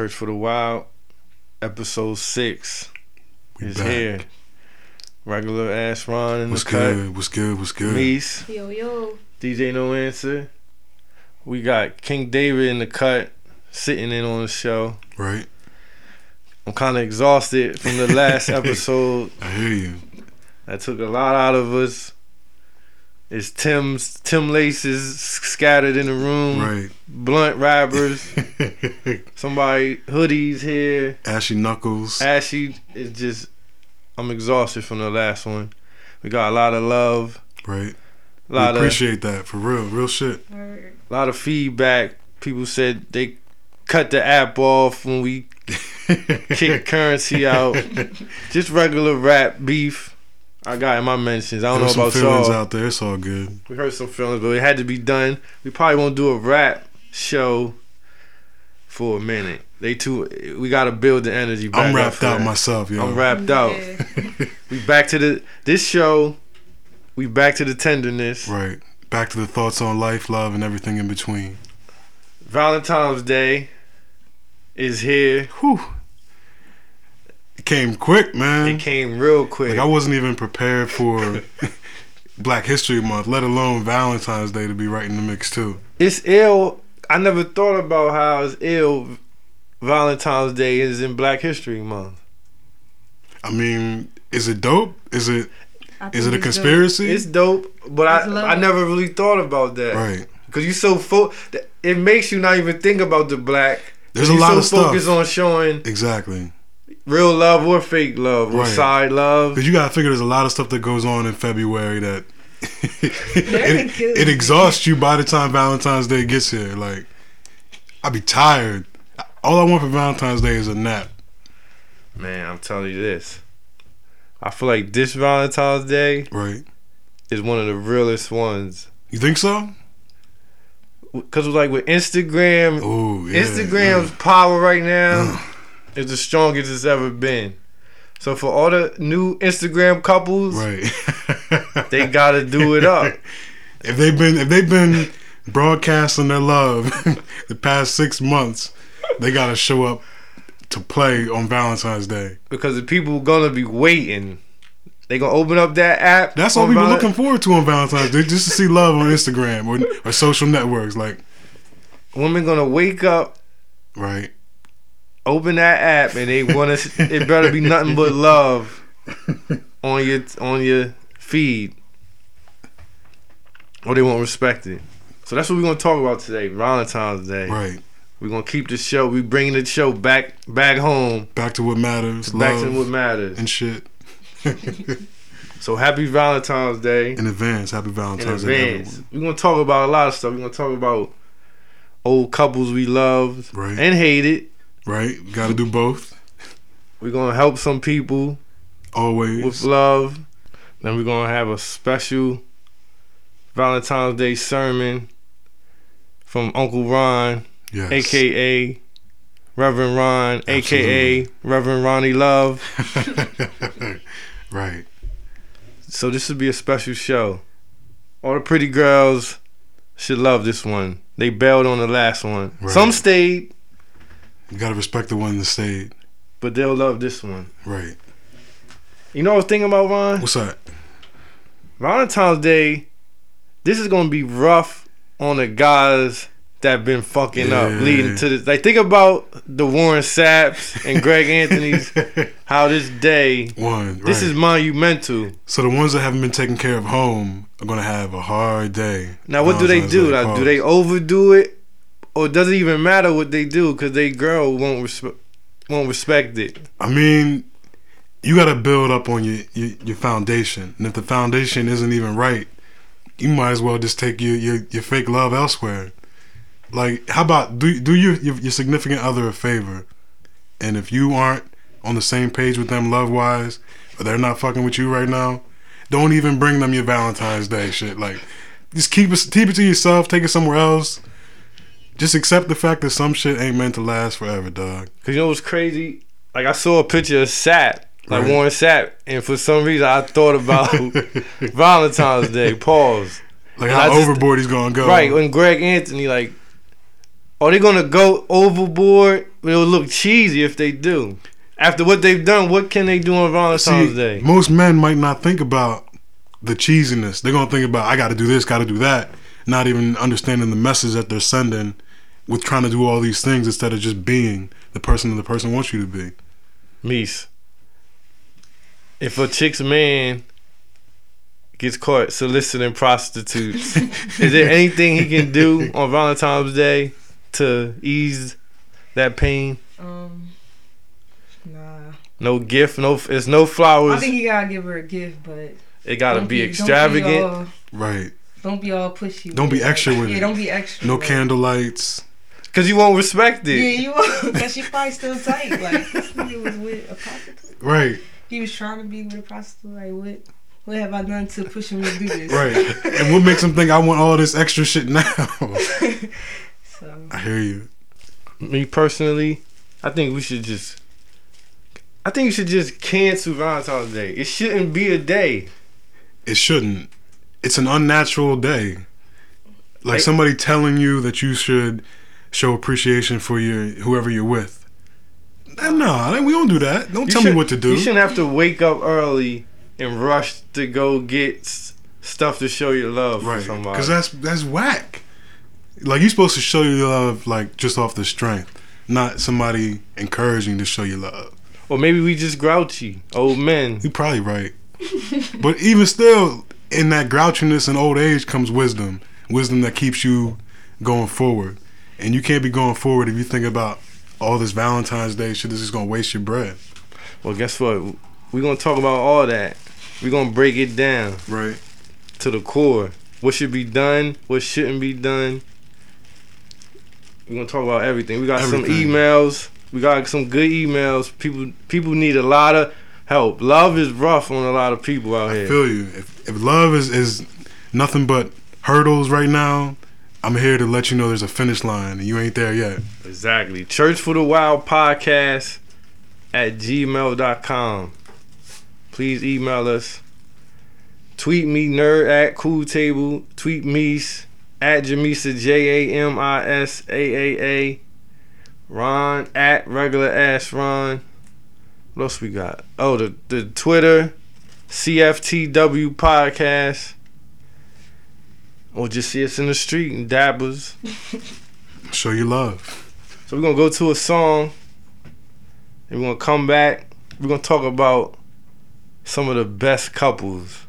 Church for the Wild, episode six We is back. here. Regular ass Ron in What's the cut. good? What's good? What's good? Meese, Yo, yo. DJ No Answer. We got King David in the cut, sitting in on the show. Right? I'm kind of exhausted from the last episode. I hear you. That took a lot out of us. It's Tim's Tim Laces scattered in the room. Right. Blunt rappers. Somebody hoodies here. Ashy Knuckles. Ashy is just. I'm exhausted from the last one. We got a lot of love, right. a We lot of appreciate that for real. Real shit. A lot of feedback. People said they cut the app off when we kick currency out. Just regular rap beef. I got in my mentions. I don't There's know some about feelings y'all. out there. It's all good. We heard some feelings, but it had to be done. We probably won't do a rap show for a minute. They too. We got to build the energy. Back I'm wrapped for out that. myself, yo. I'm wrapped out. We back to the this show. We back to the tenderness. Right. Back to the thoughts on life, love, and everything in between. Valentine's Day is here. Whew. It came quick, man. It came real quick. Like I wasn't even prepared for Black History Month, let alone Valentine's Day to be right in the mix too. it's ill. I never thought about how it's ill. Valentine's Day is in Black History Month. I mean, is it dope? Is it is it a it's dope. conspiracy? It's dope, but It's I love. I never really thought about that. right. Cause you so fo- it makes you not even think about the black. There's a lot so of stuff. focused on showing Exactly. Real love or fake love or Right. side love. Because you gotta figure there's a lot of stuff that goes on in February that it, it exhausts you by the time Valentine's Day gets here. Like, I'd be tired. All I want for Valentine's Day is a nap. Man, I'm telling you this. I feel like this Valentine's Day Right. is one of the realest ones. You think so? Cause like with Instagram, Oh, yeah. Instagram's power right now is the strongest it's ever been. So for all the new Instagram couples, Right. they gotta do it up. if they've been if they've been broadcasting their love the past six months, they gotta show up to play on Valentine's Day. because the people gonna be waiting. They gonna open up that app. That's what we were Val- looking forward to on Valentine's Day, just to see love on Instagram or, or social networks. Like, Women gonna wake up, right, open that app, and they wanna. it better be nothing but love on your on your feed, or they won't respect it. So that's what we're gonna talk about today, Valentine's Day. right. We're gonna keep the show. We bringing the show back back home, Back to what matters, back to what matters. and shit. So happy Valentine's Day. In advance, happy in Valentine's Day, advance. everyone. We're gonna talk about a lot of stuff. We're gonna talk about old couples we loved Right. and hated. Right, got to do both. We're gonna help some people Always. with love. Then we're gonna have a special Valentine's Day sermon from Uncle Ron, yes. aka Reverend Ron, aka Reverend Ronnie Love. right. So this would be a special show. All the pretty girls should love this one. They bailed on the last one. Right. Some stayed, You got to respect the one that stayed. but they'll love this one. Right. You know what I was thinking about, Ron? What's that? Valentine's Day, this is gonna be rough on the guys that been fucking up leading to this. Like think about the Warren Sapps and Greg Anthony's how this day one. Right. this is monumental. so the ones that haven't been taken care of home are gonna have a hard day. Now what do they do? Like, do they overdo it? Or does it even matter what they do because they girl won't respe- won't respect it. I mean, you got to build up on your, your your foundation, and if the foundation isn't even right, you might as well just take your your, your fake love elsewhere. Like, how about do do your, your your significant other a favor, and if you aren't on the same page with them love wise, or they're not fucking with you right now, don't even bring them your Valentine's Day shit. Like, just keep it keep it to yourself. Take it somewhere else. Just accept the fact that some shit ain't meant to last forever, dog. Cause you know what's crazy? Like I saw a picture of Sapp, like Right. Warren Sapp, and for some reason I thought about Valentine's Day. Pause. Like And how just- overboard he's gonna go. Right when Greg Anthony like are they gonna go overboard? It'll look cheesy if they do. After what they've done, what can they do on Valentine's See, Day? most men might not think about the cheesiness. They're gonna think about I got to do this, got to do that, not even understanding the message that they're sending with trying to do all these things instead of just being the person that the person wants you to be. Meese. If a chick's man gets caught soliciting prostitutes, is there anything he can do on Valentine's Day to ease that pain? Um, nah. No gift, no. It's no flowers. I think you gotta give her a gift, but It gotta don't be don't extravagant. all, Right. don't be all pushy. Don't be it. extra with it. yeah, don't be extra. No candle lights. Cause you won't respect it. Yeah, you won't. Cause she probably still tight. Like this nigga was with a prostitute. Right. He was trying to be with a prostitute. Like what? What have I done to push him to do this? Right. and what makes him think I want all this extra shit now? So I hear you. Me personally, I think we should just. I think you should just cancel Valentine's Day. It shouldn't be a day. It shouldn't. It's an unnatural day. Like Right. somebody telling you that you should show appreciation for your whoever you're with. No, we don't do that. Don't You tell me what to do. You shouldn't have to wake up early and rush to go get stuff to show your love right. for somebody. Because that's that's whack. Like you're supposed to show your love like just off the strength, not somebody encouraging to show your love. or maybe we just grouchy old men. You're probably right. but even still, in that grouchiness and old age comes wisdom. Wisdom that keeps you going forward. And you can't be going forward if you think about all this Valentine's Day shit This is just gonna waste your bread. Well, guess what? We're gonna talk about all that. We're gonna break it down Right. to the core. What should be done? What shouldn't be done? We're gonna talk about everything. We got some emails. We got some good emails. People people need a lot of help. Love is rough on a lot of people out I here. feel you. If, if love is, is nothing but hurdles right now, I'm here to let you know there's a finish line and you ain't there yet. Exactly. Church for the Wild podcast at gmail.com. Please email us. Tweet me, nerd at cool table. Tweet me at Jamisa, J A M I S A A A. Ron at regular ass Ron. What else we got? Oh, the, the Twitter, CFTW podcast. Or just see us in the street and dabbers. Show your love. So we're gonna go to a song, and we're gonna come back. We're gonna talk about some of the best couples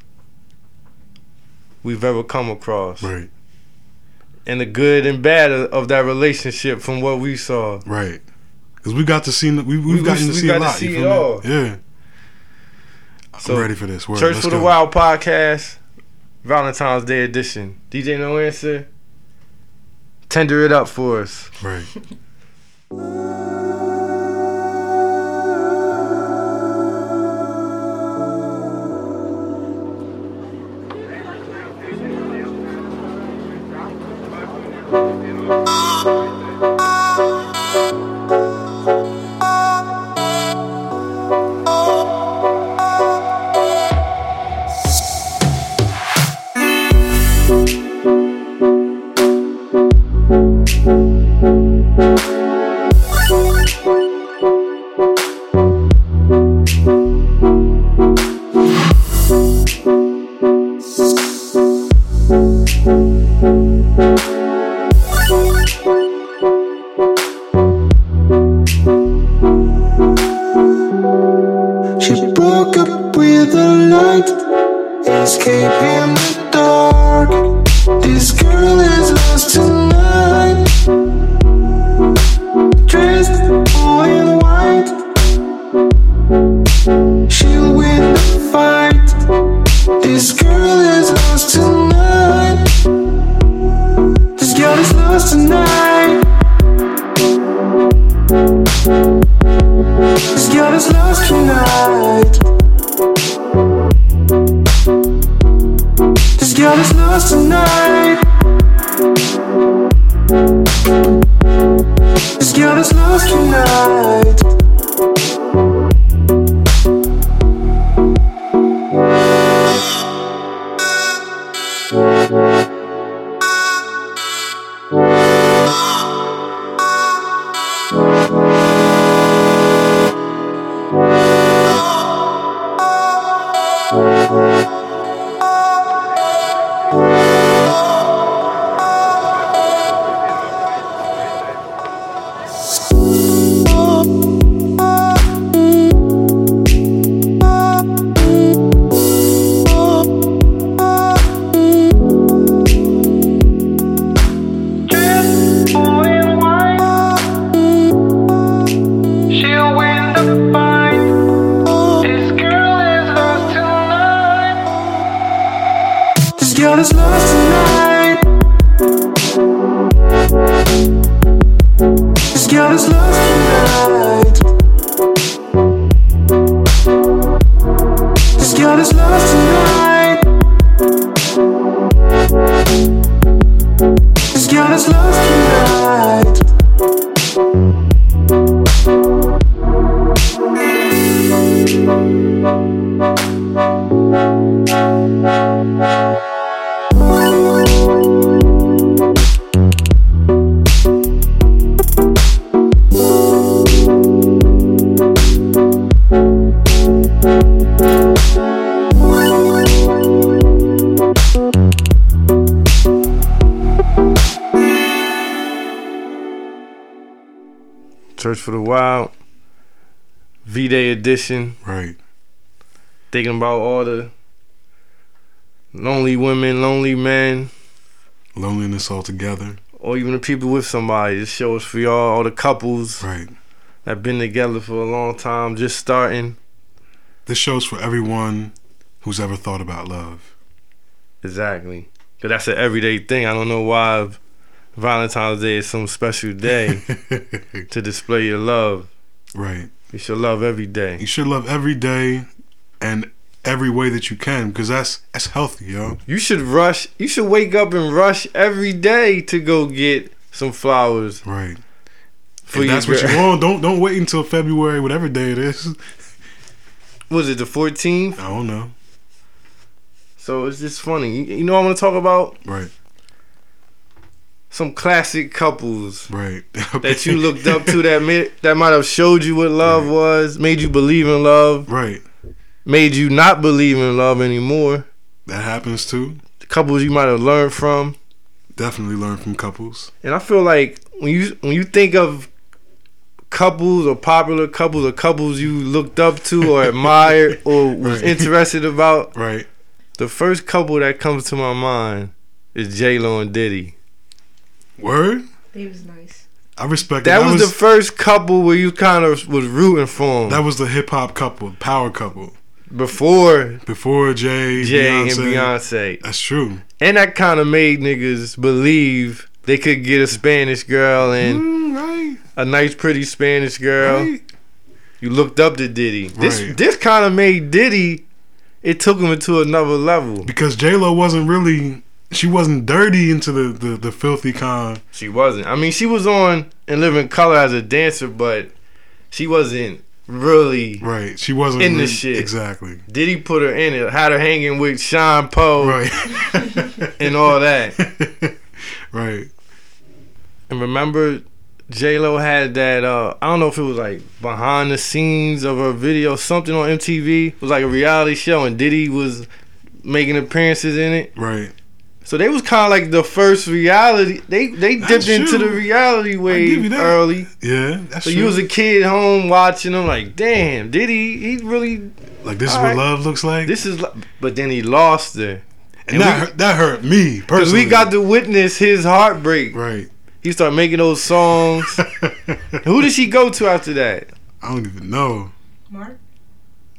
we've ever come across, Right. and the good and bad of, of that relationship from what we saw. Right. Because we got to see, we, we've We- gotten we to see got a to lot. see you it feel me? Yeah. So, I'm ready for this. Word. Church Let's for the go. Wild podcast, Valentine's Day edition. DJ No Answer, tender it up for us. Right. edition. Right. Thinking about all the lonely women, lonely men, Loneliness altogether. or even the people with somebody. This show is for y'all, all the couples Right. that been together for a long time, just starting. This show's for everyone who's ever thought about love. Exactly. Cause that's an everyday thing. I don't know why Valentine's Day is some special day to display your love. right. You should love every day. You should love every day and every way that you can because that's that's healthy, yo. You should rush. You should wake up and rush every day to go get some flowers Right. for that's what you want. Don't don't wait until February, whatever day it is. Was it the 14th? I don't know. So it's just funny. You, you know what I want to talk about? Right. Some classic couples Right. that you looked up to that made, that might have showed you what love was, made you believe in love, Right. made you not believe in love anymore. That happens too. The couples you might have learned from. Definitely learn from couples. And I feel like when you when you think of couples or popular couples or couples you looked up to or admired or was Right. interested about, Right. the first couple that comes to my mind is J Lo and Diddy. Word. They was nice. I respect That, it. was, the first couple where you kind of was rooting for them. that was the hip hop couple, power couple. before Before Jay, Jay Beyonce. and Beyonce. That's true. And that kind of made niggas believe they could get a Spanish girl and Mm, right. a nice, pretty Spanish girl. Right. You looked up to Diddy. This Right. this kind of made Diddy. It took him into another level. Because J Lo wasn't really. She wasn't dirty into the, the, the filthy kind. She wasn't. I mean, she was on in Living Color as a dancer, but she wasn't really. Right. She wasn't In the really- shit. Exactly. Diddy put her in it. Had her hanging with Shyne Po Right. and all that. right. And remember, J Lo had that. Uh, I don't know if it was like behind the scenes of her video, something on MTV. It was like a reality show, and Diddy was making appearances in it. Right. So they was kind of like the first reality. They they That's dipped into true. the reality give wave early. Yeah. That's So true. you was a kid home watching them, like, damn, did he He really like this is what right. love looks like. this is. But then he lost her and and that, we- hurt, that hurt me because personally. we got to witness his heartbreak. right. He started making those songs. Who did she go to after that? I don't even know. Mark?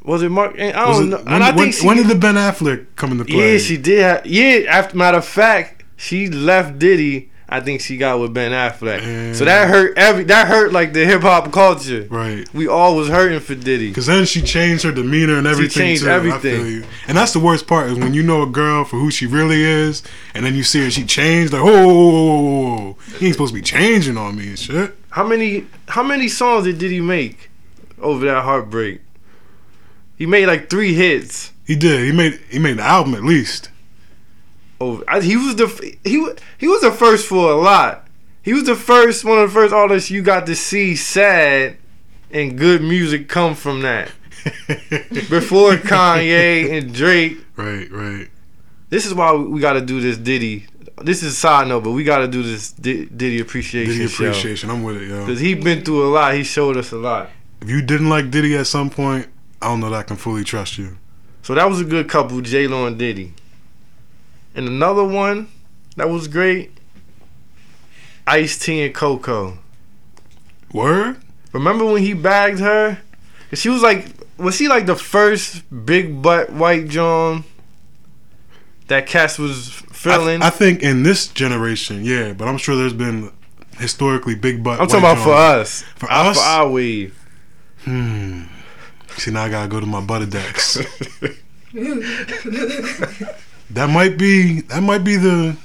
Was it Mark? I don't it- know. when, and I when- think she, when did the Ben Affleck come into play? yeah, she did. Have, yeah, after matter of fact, she left Diddy. I think she got with Ben Affleck. So that hurt every. That hurt like the hip hop culture. Right. We all was hurting for Diddy. Because then she changed her demeanor and everything. changed too. Everything. And that's the worst part is when you know a girl for who she really is, and then you see her, she changed. Like, oh, whoa, whoa, whoa, whoa, whoa. he ain't supposed to be changing on me and shit. How many? How many songs did Diddy make over that heartbreak? He made like three hits. He did. He made he made the album at least. Over. I, he was the he he was the first for a lot. He was the first one of the first artists you got to see sad and good music come from that. Before Kanye and Drake, Right, right. this is why we got to do this Diddy this is a side note, but we got to do this Di- Diddy appreciation Diddy show appreciation. I'm with it, yo. because he's been through a lot. He showed us a lot. If you didn't like Diddy at some point, I don't know that I can fully trust you. So that was a good couple, J Lo and Diddy. And another one that was great, Ice T and Coco. Word? Remember when he bagged her? she was like, was she like the first big butt white John that Cass was filling? I, I think in this generation, yeah, but I'm sure there's been historically big butt. I'm talking about for us, For us? for our wave. Hmm. See, now I gotta go to my butter decks. that might be that might be the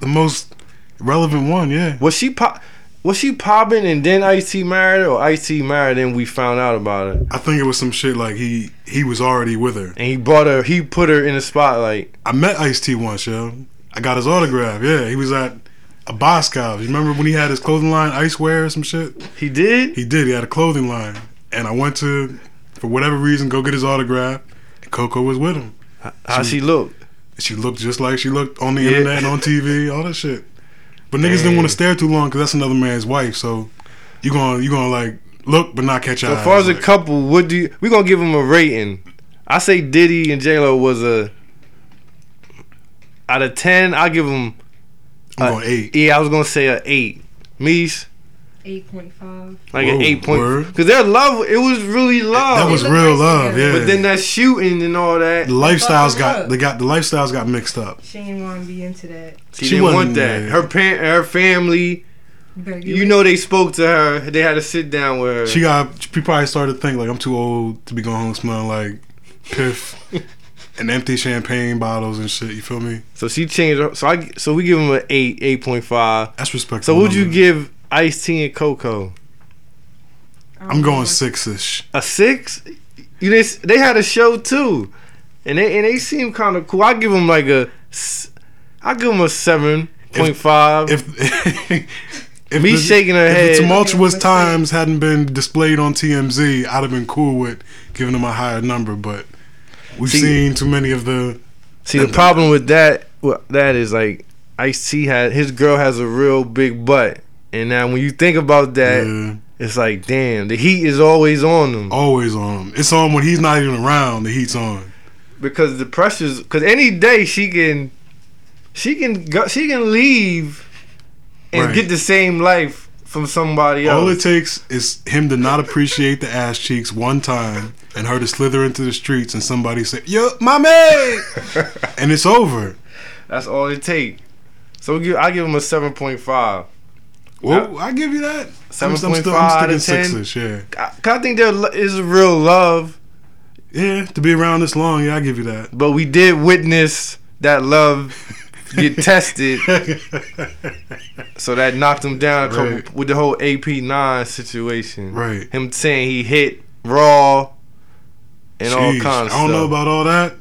the most relevant one. Yeah. Was she pop? Was she popping and then Ice T married her, or Ice T married and we found out about it? I think it was some shit like he he was already with her. And he brought her, he put her in the spotlight. I met Ice T once, yo. I got his autograph. Yeah, he was at a Boss Scouts. You remember when he had his clothing line, Icewear or some shit? He did. He did. He had a clothing line, and I went to, for whatever reason, go get his autograph. Coco was with him. How she looked? She looked just like she looked on the Yeah. internet and on TV, all that shit. But niggas didn't want to stare too long because that's another man's wife. So you gonna you gonna like look but not catch eyes. as far as a couple, what do you? We gonna give them a rating. I say Diddy and J Lo was a out of ten. I give them. I'm uh, going eight. Yeah, I was gonna say a eight. Meese Eight point five. like Whoa, an eight point word. because their love. It was really love. That was real love, together. yeah. but then that shooting and all that. the lifestyles got up. they got the lifestyles got mixed up. She ain't want to be into that. She, She didn't want that. Her parent, her family. You You know they spoke to her. They had to sit down with her. She got she probably started to think like I'm too old to be going home smelling like piff and empty champagne bottles and shit. You feel me? so she changed. Her, so I so we give them an eight, eight point five. That's respectful. So would you give Ice T and Coco I don't I'm going what- six ish. a six? You they, they had a show too, and they and they seem kind of cool. I give them like a, I give them a seven point five. If if Me shaking her if head. the tumultuous Yeah, but times hadn't been displayed on TMZ, I'd have been cool with giving them a higher number. But we've See- seen too many of the. See the problem with that, well, that is like Ice T had his girl has a real big butt, and now when you think about that, Yeah, it's like damn, the heat is always on them always on him. It's on when he's not even around. The heat's on. because the pressures. Because any day she can, she can go, she can leave and Right. get the same life from somebody else. All it takes is him to not appreciate the ass cheeks one time, and her to slither into the streets, and somebody say, "Yo, mommy," and it's over. That's all it takes. So I give him a seven point five. Well, I give you that. I'm 7.5 still- out of 10. sixes, yeah. I, I think there is real love, Yeah, to be around this long, yeah, I give you that. but we did witness that love get tested. So that knocked him down Right. with the whole AP nine situation. Right. Him saying he hit raw and all kinds of I don't stuff. know about all that,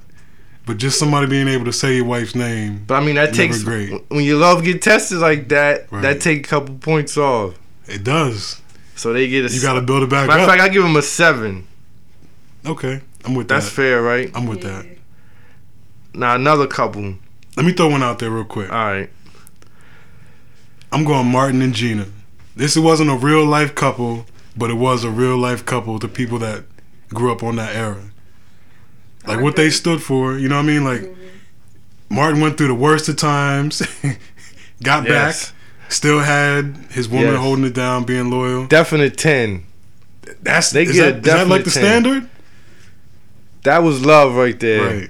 but just somebody being able to say your wife's name, but I mean that takes great. when your love get tested like that, Right. that take a couple points off. it does. So they get a You got to build it back matter of fact I give them a seven. okay, I'm with That's that. That's fair, right? I'm with Yeah. that. Now another couple. Let me throw one out there real quick. All right. I'm going Martin and Gina. This wasn't a real life couple, but it was a real life couple to people that grew up on that era. Like what they stood for, you know what I mean? Like Martin went through the worst of times, got Yes. back, still had his woman Yes. holding it down, being loyal. Definite ten. That's They is get a that, is that like the 10. standard? That was love right there. Right,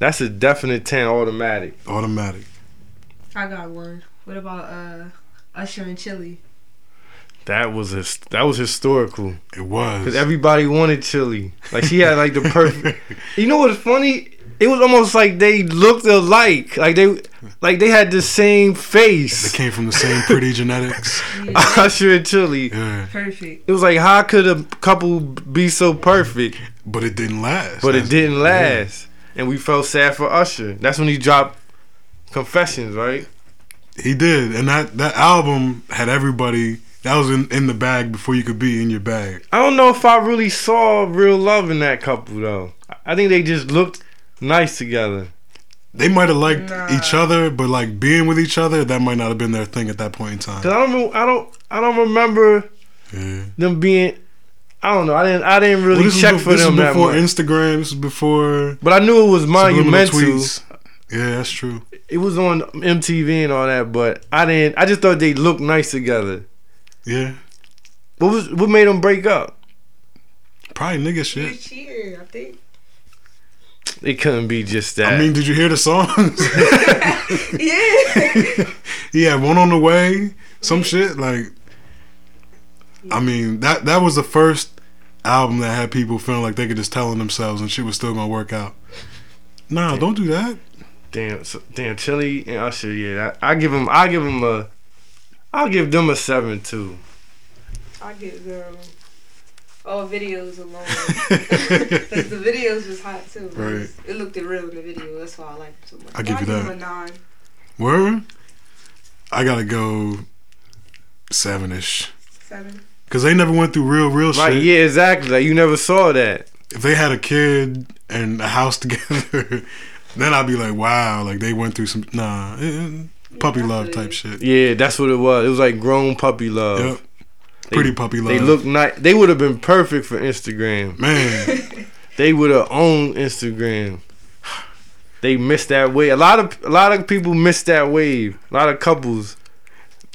That's a definite ten automatic. automatic. I got one. What about uh Usher and Chili? That was his, that was historical. It was. Cause everybody wanted chili. Like she had like the perfect. you know what's funny? It was almost like they looked alike. Like they, like they had the same face. they came from the same pretty genetics. Yeah, Usher and Chili. Yeah, perfect. It was like how could a couple be so perfect? but it didn't last. But it didn't last, and we felt sad for Usher. That's when he dropped Confessions, right? He did, and that that album had everybody. That was in, in the bag before you could be in your bag. I don't know if I really saw real love in that couple though. I think they just looked nice together. they might have liked Nah. each other, but like being with each other, that might not have been their thing at that point in time. Cause I don't, I don't, I don't remember Yeah. them being. I don't know. I didn't, I didn't really Well, check was, for this them was that before much. Instagram. This was before But I knew it was subliminal monumental. tweets. Yeah, that's true. It was on MTV and all that, but I didn't. I just thought they looked nice together. Yeah, What was what made them break up? probably nigga You shit. cheated, I think. It couldn't be just that. I mean, did you hear the songs? Yeah. he had one on the way, some shit like. I mean that that was the first album that had people feeling like they could just tell on themselves and shit was still gonna work out. Nah, don't do that. damn, so, damn, Chili and Usher. Yeah, I, I give him, I give him a. I'll give them a seven too. I give them all videos alone. Because the videos was hot too. It Right. It looked real in the video. That's why I like it so much. I give I'll you give that. them a nine. Word. I gotta go seven ish. Seven. Cause they never went through real, real Right? shit. Yeah, exactly. Like you never saw that. If they had a kid and a house together, then I'd be like, wow, like they went through some nah, eh, puppy love type shit. Yeah, that's what it was. It was like grown puppy love. Yep. Pretty puppy love. They look nice. They would have been perfect for Instagram. man. They would have owned Instagram. They missed that wave. A lot of a lot of people missed that wave. A lot of couples.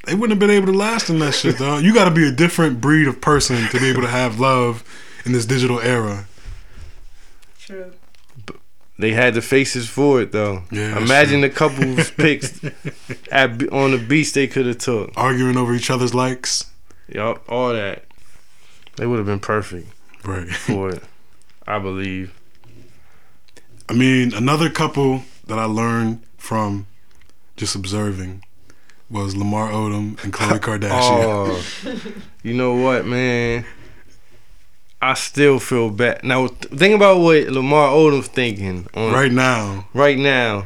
they wouldn't have been able to last in that shit, though. You got to be a different breed of person to be able to have love in this digital era. True. They had the faces for it though. Yeah, Imagine the couples pics at on the beach they could have took. Arguing over each other's likes. Yup, all that. They would have been perfect Right. for it. I believe. I mean, another couple that I learned from just observing was Lamar Odom and Khloe Kardashian. Oh, you know what, man? I still feel bad. Now, think about what Lamar Odom's thinking on Right now, right now.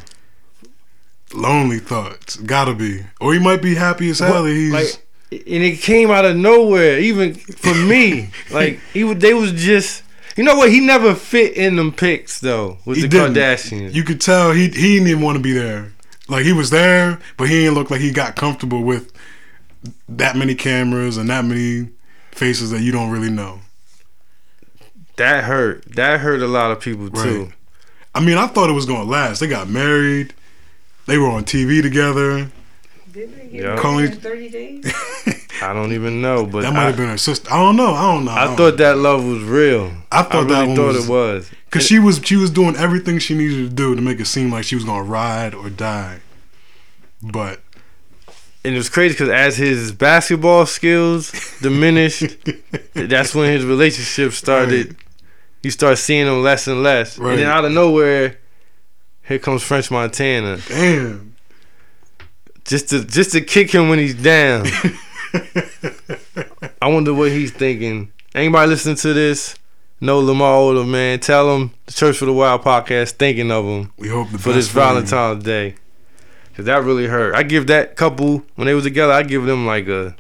lonely thoughts. Gotta be. Or he might be happy as hell he's. like, and it came out of nowhere. Even for me, like he they was just. You know what? He never fit in them pics though with He the didn't. Kardashians. you could tell he he didn't even want to be there. Like he was there, but he didn't look like he got comfortable with that many cameras and that many faces that you don't really know. That hurt. That hurt a lot of people too. I mean, I thought it was gonna last. They got married. They were on TV together. Didn't they get Yeah. married in 30 days? I don't even know, but That might I, have been her sister. I don't know. I don't know. I don't thought that love was real. I thought that really one thought was- it was. Cause she was she was doing everything she needed to do to make it seem like she was gonna ride or die. But and it was crazy because as his basketball skills diminished, that's when his relationship started. You start seeing them less and less, Right. and then out of nowhere, here comes French Montana, damn. just to just to kick him when he's down. I wonder what he's thinking. Anybody listening to this? No Lamar Odom, man. Tell him the Church for the Wild podcast thinking of him we hope for this. Valentine's Day. Cause that really hurt. I give that couple when they was together. I give them like a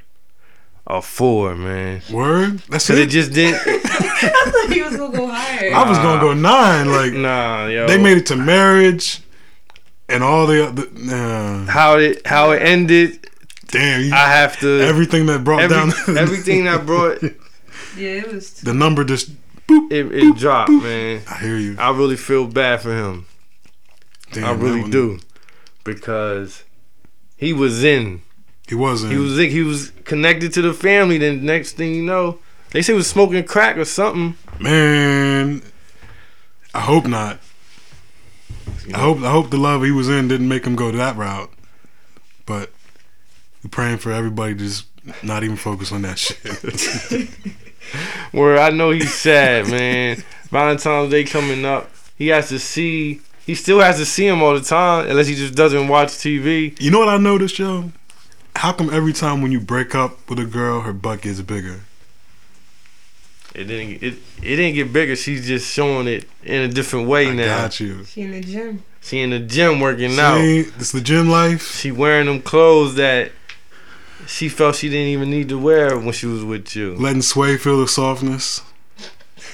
a four, man. Word. That's Cause it. it just didn't. I thought he was going to go higher. I was gonna go nine. Like nah, yo. they made it to marriage, and all the other. Nah. how it how it ended. Damn. You, I have to everything that brought every- down everything that brought yeah, it was. the number just. Boop. it dropped, man. I hear you. I really feel bad for him. Damn, I really do, because he was in. He wasn't. He was he was connected to the family. Then next thing you know, they say he was smoking crack or something. Man, I hope not. I hope I hope the love he was in didn't make him go to that route. But we're praying for everybody to just not even focus on that shit. Where I know he's sad, man. Valentine's Day coming up. He has to see. He still has to see him all the time, unless he just doesn't watch TV. you know what I noticed, yo? How come every time when you break up with a girl, her butt gets bigger? It didn't. It it didn't get bigger. She's just showing it in a different way I now. got you. She in the gym. She in the gym working out. It's the gym life. She wearing them clothes that she felt she didn't even need to wear when she was with you. Letting Sway feel the softness.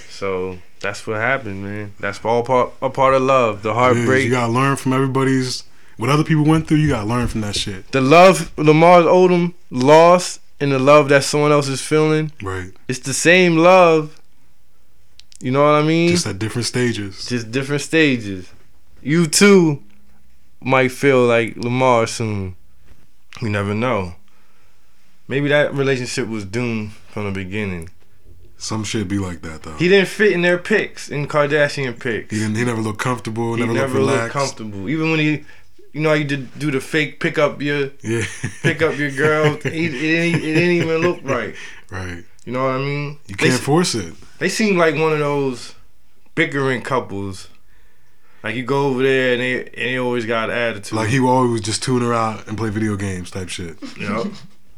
So That's what happened, man. That's all part a part of love. The Yeah, heartbreak, you gotta learn from everybody's what other people went through. You gotta learn from that shit. the love Lamar Odom lost, and the love that someone else is feeling. Right. It's the same love. You know what I mean? Just at different stages. just different stages. You too might feel like Lamar soon. You never know. Maybe that relationship was doomed from the beginning. Some shit be like that though. He didn't fit in their pics, in Kardashian pics. He didn't. He never looked comfortable. He never, never looked looked comfortable. Even when he, you know, how you did do the fake pick up your Yeah. pick up your girl. he, it, didn't, it didn't even look right. right. You know what I mean? You can't force it. They seem like one of those bickering couples. Like you go over there and they and they always got attitude. Like he always just tune her out and play video games type shit. you know,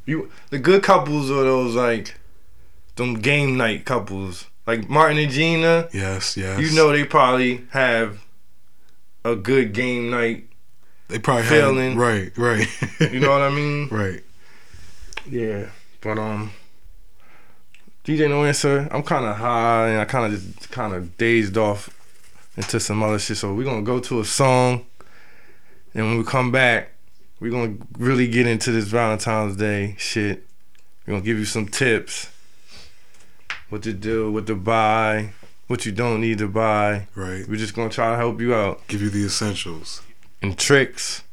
you the good couples are those like them game night couples. Like Martin and Gina, Yes, yes. you know they probably have a good game night. They probably feeling- had right, right. You know what I mean? right. Yeah. But um DJ No Answer, I'm kinda high and I kinda just kinda dazed off into some other shit. So we're gonna go to a song and when we come back, we're gonna really get into this Valentine's Day shit. We're gonna give you some tips. What to do, what to buy, what you don't need to buy. Right. We're just gonna try to help you out. Give you the essentials. And tricks.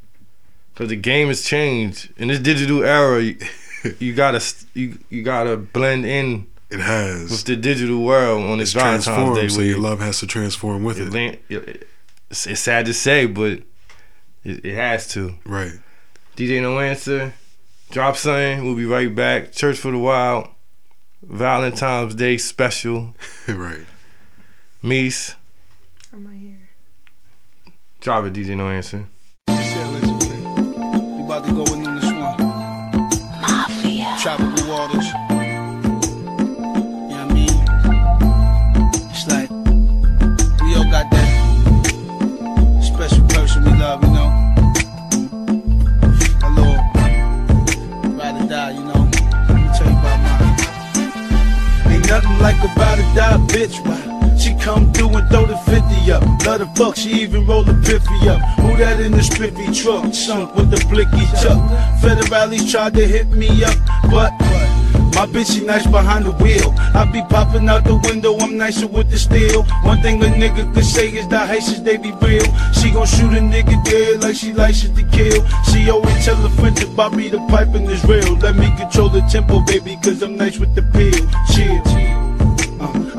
Cause the game has changed. In this digital era, you, you gotta you you gotta blend in It has with the digital world on this It's Valentine's Day. transformed, so your love has to transform with it it. it- it's, it's sad to say, but it, it has to. Right. DJ No Answer, drop something. We'll be right back. Church for the Wild, Valentine's Day special. right. Meese, I'm right here. Drop it. DJ No Answer. About to go in on this one. Mafia. Tropical waters. You know what I mean? It's like, we all got that special person we love, you know? A little ride or die, you know? Let me tell you about mine. Ain't nothing like a ride or die bitch, right? Come through and throw the 50 up. Love the fuck, she even roll the piffy up. Who that in the spiffy truck? Sunk with the blicky chuck. Federales tried to hit me up, but my bitch, she nice behind the wheel. I be popping out the window, I'm nicer with the steel. One thing a nigga could say is that Haitians, they be real. She gon' shoot a nigga dead like she likes it to kill. She always tell her friends about me, the pipe piping is real. Let me control the tempo, baby, cause I'm nice with the pill. Chill.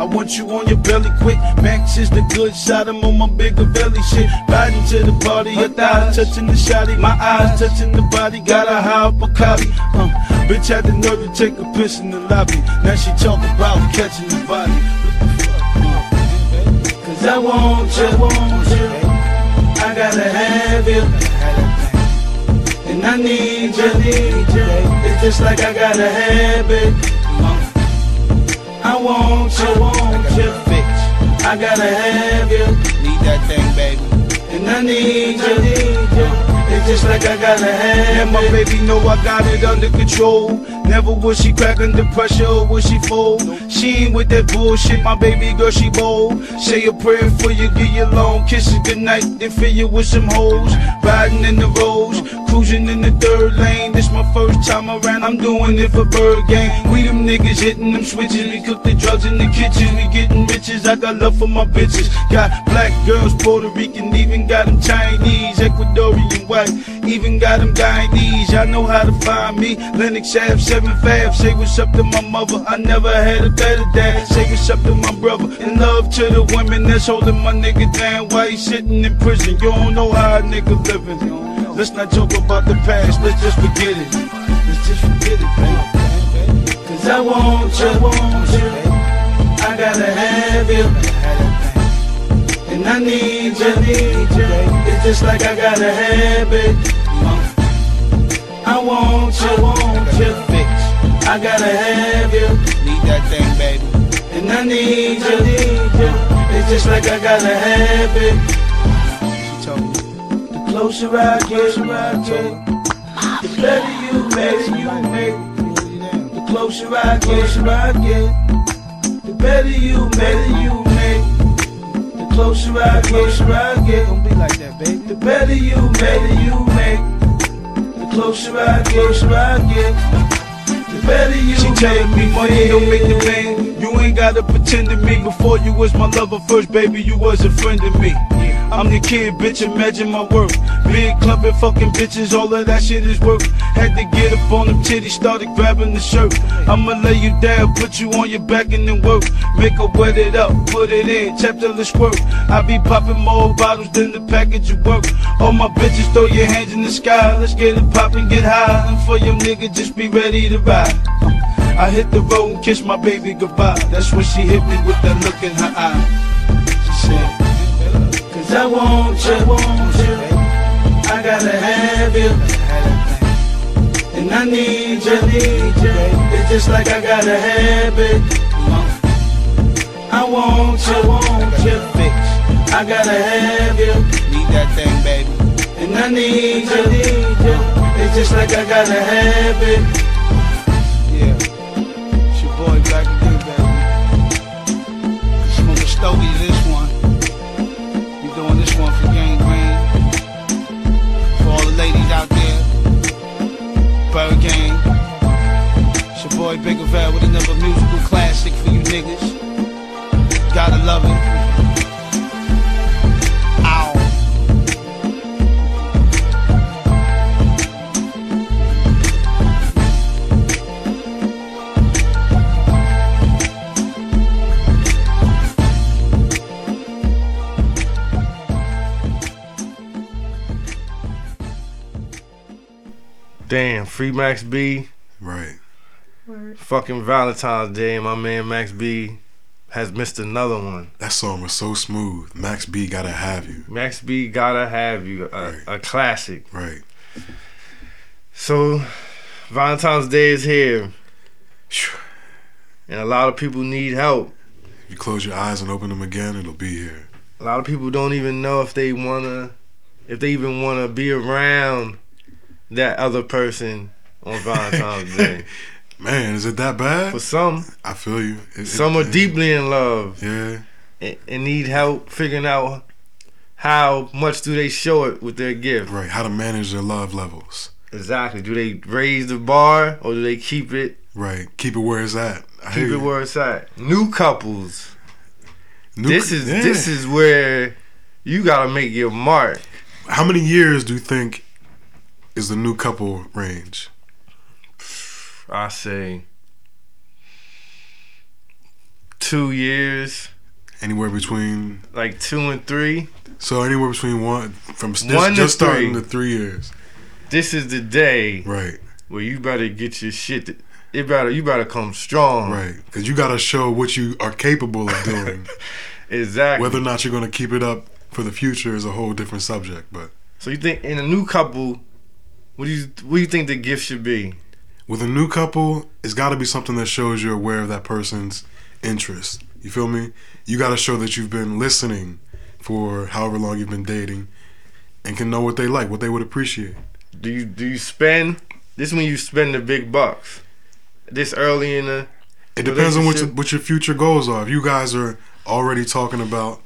I want you on your belly quick. Max is the good side. I'm on my bigger belly shit. Riding to the party, your thighs touching the shotty. My eyes touching the body. Got a high up a copy. Uh, bitch had the nerve to take a piss in the lobby. Now she talk about catching the body. Cause I want you. I gotta have you. And I need you, need you. It's just like I gotta have it. I want you, want you, fix. I gotta have you. Need that thing, baby. And I need you, need you. It's just like I gotta have And my baby know I got it under control. Never will she crack under pressure or will she fold. She ain't with that bullshit, my baby girl, she bold. Say a prayer for you, give you long kisses goodnight, then fill you with some hoes. Riding in the roads, cruising in the third lane. This my first time around, I'm doing it for bird game. We them niggas hitting them switches, we cook the drugs in the kitchen, we getting riches. I got love for my bitches. Got black girls, Puerto Rican, even got them Chinese, Ecuadorian white, even got them Guyanese. Y'all know how to find me. Lennox Ave, 7 Fab, say what's up to my mother. I never had a better dad. Say what's up to my brother. In love to the women that's holding my nigga down while he's sitting in prison. You don't know how a nigga living. Let's not talk about the past, let's just forget it. Let's just forget it, baby. Cause I want you, want you. I gotta have you. And I need you, need you. It's just like I gotta have it. I want you, want you, fix. I gotta have you. Need that thing, baby. And I need you, need you. It's just like I gotta have it. Closer I get, I get. The better you make, you make. The closer I get, I get. The better you make, you make. The closer I get, closer I get. Don't be like that, baby. The better you make, better you make. The closer I get, closer I get. The better you She make. telling me money feel. don't make the man. You ain't gotta pretend to me. Before you was my lover first, baby, you was a friend to me. I'm the kid, bitch, imagine my work. Big clubbing, fucking bitches, all of that shit is work. Had to get up on them titties, started grabbing the shirt. I'ma lay you down, put you on your back and then work. Make her wet it up, put it in, till it squirt. I be popping more bottles than the package of work. All my bitches, throw your hands in the sky. Let's get it poppin', get high. And for your nigga, just be ready to ride. I hit the road and kiss my baby goodbye. That's when she hit me with that look in her eye. She said, I want you, want you. I gotta have you. And I need you, need you. It's just like I gotta have it. I want you, want you. I gotta have you. Need that thing, baby. And I need you, need you. It's just like I gotta have it. Boy Big Val with another musical classic for you niggas. Gotta love it. Ow. Damn, free Max B. Right. Fucking Valentine's Day, my man Max B has missed another one. That song was so smooth. Max B gotta have you. Max B gotta have you, a, Right. a classic. Right. So, Valentine's Day is here, and a lot of people need help. If you close your eyes and open them again, it'll be here. A lot of people don't even know if they wanna, if they even wanna be around that other person on Valentine's Day. Man, is it that bad? For some, I feel you. It- it- some are it- deeply in love Yeah. and, and need help figuring out how much do they show it with their gift. Right. How to manage their love levels. Exactly. Do they raise the bar or do they keep it Right. Keep it where it's at. I keep it where it's at? New couples. New- this is yeah. this is where you gotta make your mark. How many years do you think is the new couple range? I say two years, Anywhere between like two and three. so anywhere between one from just, One to just starting three. to three years. This is the day Right. where you better get your shit. To, it better you better come strong. Right. Because you got to show what you are capable of doing. Exactly. Whether or not you're going to keep it up for the future is a whole different subject. But so you think in a new couple, what do you what do you think the gift should be? With a new couple, it's got to be something that shows you're aware of that person's interest. You feel me? You got to show that you've been listening for however long you've been dating and can know what they like, what they would appreciate. Do you do you spend? This when you spend the big bucks. This early in the It depends on what your, what your future goals are. If you guys are already talking about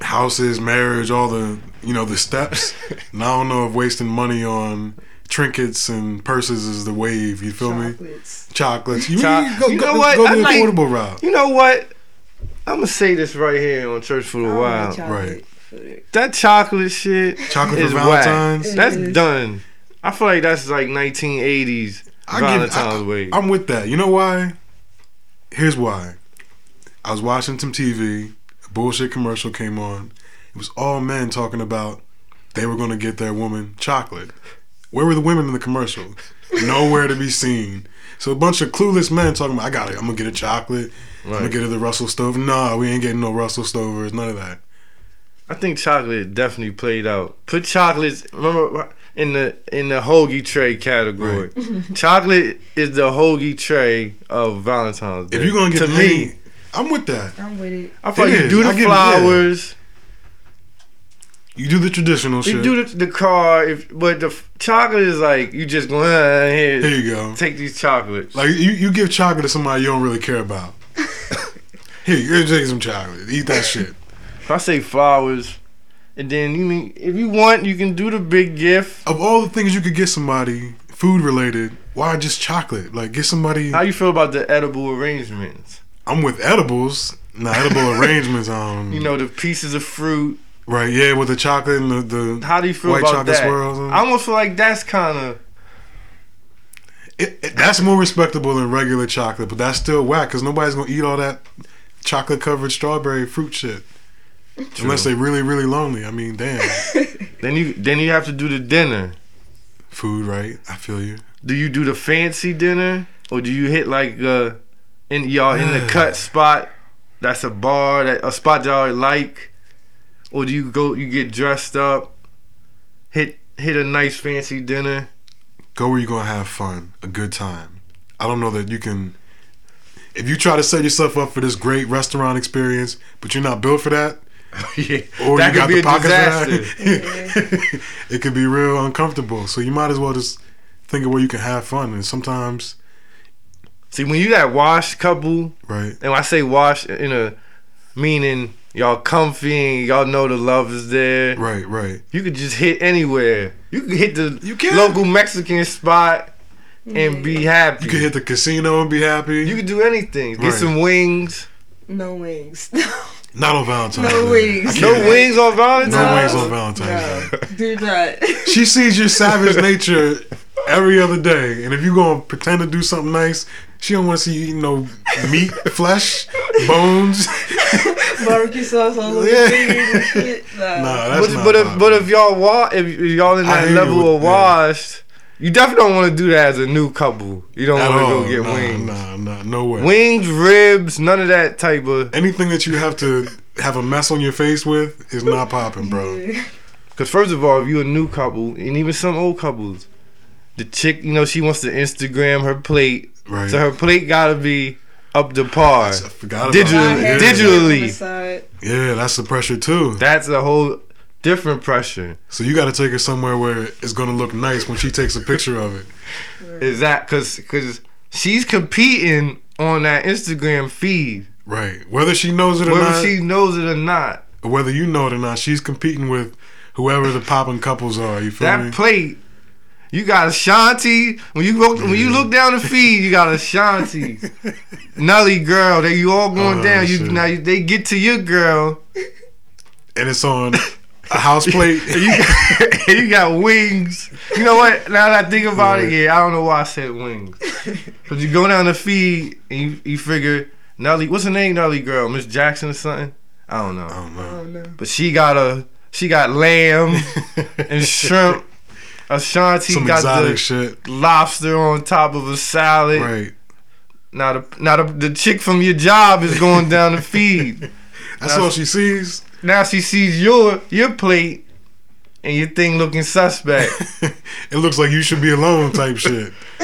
houses, marriage, all the you know the steps, and I don't know if wasting money on trinkets and purses is the wave. You feel me? Chocolates. Chocolates. You, Cho- you go, you go, know what? go I the think- affordable route. You know what? I'm gonna say this right here on Church for I the Wild. right. That chocolate shit Chocolate is for is Valentine's? whack. That's It is. done. I feel like that's like 1980s I Valentine's give, wave. I, I'm with that. You know why? Here's why. I was watching some TV. A bullshit commercial came on. It was all men talking about they were going to get their woman chocolate. Where were the women in the commercial? Nowhere to be seen. So a bunch of clueless men talking about, I got it. I'm gonna get a chocolate. I'm gonna get her the Russell Stover. Nah, we ain't getting no Russell Stovers. None of that. I think chocolate definitely played out. Put chocolates. Remember in the in the hoagie tray category. chocolate is the hoagie tray of Valentine's Day. If you're gonna get to paid, me, I'm with that. I'm with it. I feel It like you is. do the give it- yeah. flowers. You do the traditional shit. You shit. do the, the car, if but the f- chocolate is like you just go uh, here, Here you go. take these chocolates. Like you, you give chocolate to somebody you don't really care about. Here, you're taking some chocolate. Eat that shit. If I say flowers, and then you mean if you want, you can do the big gift. Of all the things you could get somebody, food related, why just chocolate? Like get somebody. How you feel about the edible arrangements? I'm with edibles. Nah, edible arrangements. Um, You know, the pieces of fruit. Right? Yeah, with the chocolate and the, the How do you feel White about chocolate that? swirls and- I almost feel like that's kind of it, it- that's more respectable than regular chocolate, but that's still whack because nobody's gonna eat all that chocolate covered strawberry fruit shit. Unless they really, really lonely. I mean, damn. then you then you have to do the dinner. Food, right? I feel you. Do you do the fancy dinner or do you hit like uh in y'all in the cut spot? That's a bar that a spot y'all like, or do you go you get dressed up, hit hit a nice fancy dinner? Go where you're gonna have fun, a good time. I don't know that you can. If you try to set yourself up for this great restaurant experience, but you're not built for that, yeah, or that you could got be the a pockets disaster. it could be real uncomfortable. So you might as well just think of where you can have fun. And sometimes, See, when you that washed couple, right? and when I say wash in a meaning y'all comfy and y'all know the love is there. Right, right. You could just hit anywhere. You could hit the You can. local Mexican spot and be happy. You could hit the casino and be happy. You could do anything. Get Right. some wings. No wings. not on Valentine's No Day. wings. I No can't- wings on Valentine's. No No. wings on Valentine's no, Day. do not. She sees your savage nature every other day, and if you gonna pretend to do something nice, she don't want to see you eating no meat, flesh, bones. Barbecue sauce all over Yeah. your fingers and shit. Nah. Nah, that's But, not but if but if y'all wa- if y'all in that hear you level of washed, you definitely don't want to do that as a new couple. You don't want to go get nah, wings. Nah, nah, no way. Wings, ribs, none of that type of. Anything that you have to have a mess on your face with is not popping, bro. Yeah. Because first of all, if you're a new couple, and even some old couples, the chick, you know, she wants to Instagram her plate, Right. so her plate gotta be up to par. I forgot about Digital- Yeah. digitally. on the side. Yeah, that's the pressure too. That's a whole different pressure. So you got to take her somewhere where it's gonna look nice when she takes a picture of it. Is that because because she's competing on that Instagram feed, Right. Whether she knows it or whether not, she knows it or not. or whether you know it or not, she's competing with whoever the popping couples are. You feel That me? plate, you got Ashanti. When you look when you look down the feed, you got Ashanti, Nelly girl. They you all going Oh, down. You shit. now you, they get to your girl. and it's on a house plate. and you got, and you got wings. You know what? Now that I think about it, yeah, I don't know why I said wings. Cause you go down the feed and you, you figure Nelly, what's her name? Nelly girl, Miss Jackson or something? I don't know. I don't I know. don't know. But she got a she got lamb and shrimp. Ashanti Some got the shit. lobster on top of a salad. Right. Now the now the, the chick from your job is going down the feed. That's all she sees. Now she sees your your plate and your thing looking suspect. it looks like you should be alone type shit.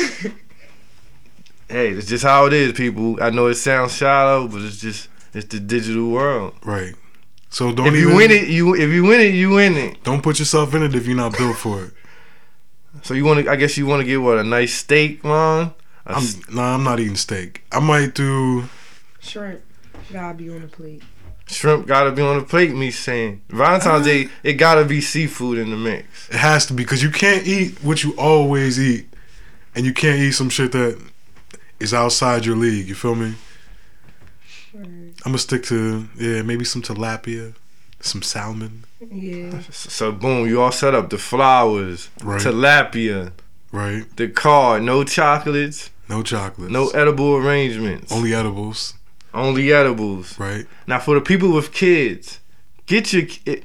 hey, it's just how it is, people. I know it sounds shallow, but it's just it's the digital world. Right. So don't if you even, win it, you if you win it, you win it. Don't put yourself in it if you're not built for it. So you want to? I guess you want to get what a nice steak, man. A I'm s- nah, I'm not eating steak. I might do Shrimp. Gotta be on the plate. shrimp gotta be on the plate. Me saying Valentine's uh-huh. Day, it gotta be seafood in the mix. it has to be because you can't eat what you always eat, and you can't eat some shit that is outside your league. You feel me? I'm gonna stick to yeah, maybe some tilapia, some salmon. Yeah. So boom, you all set up the flowers, Right. tilapia, Right. the card, no chocolates, No chocolates. no edible arrangements, Only edibles. only edibles. Right. Now for the people with kids, get your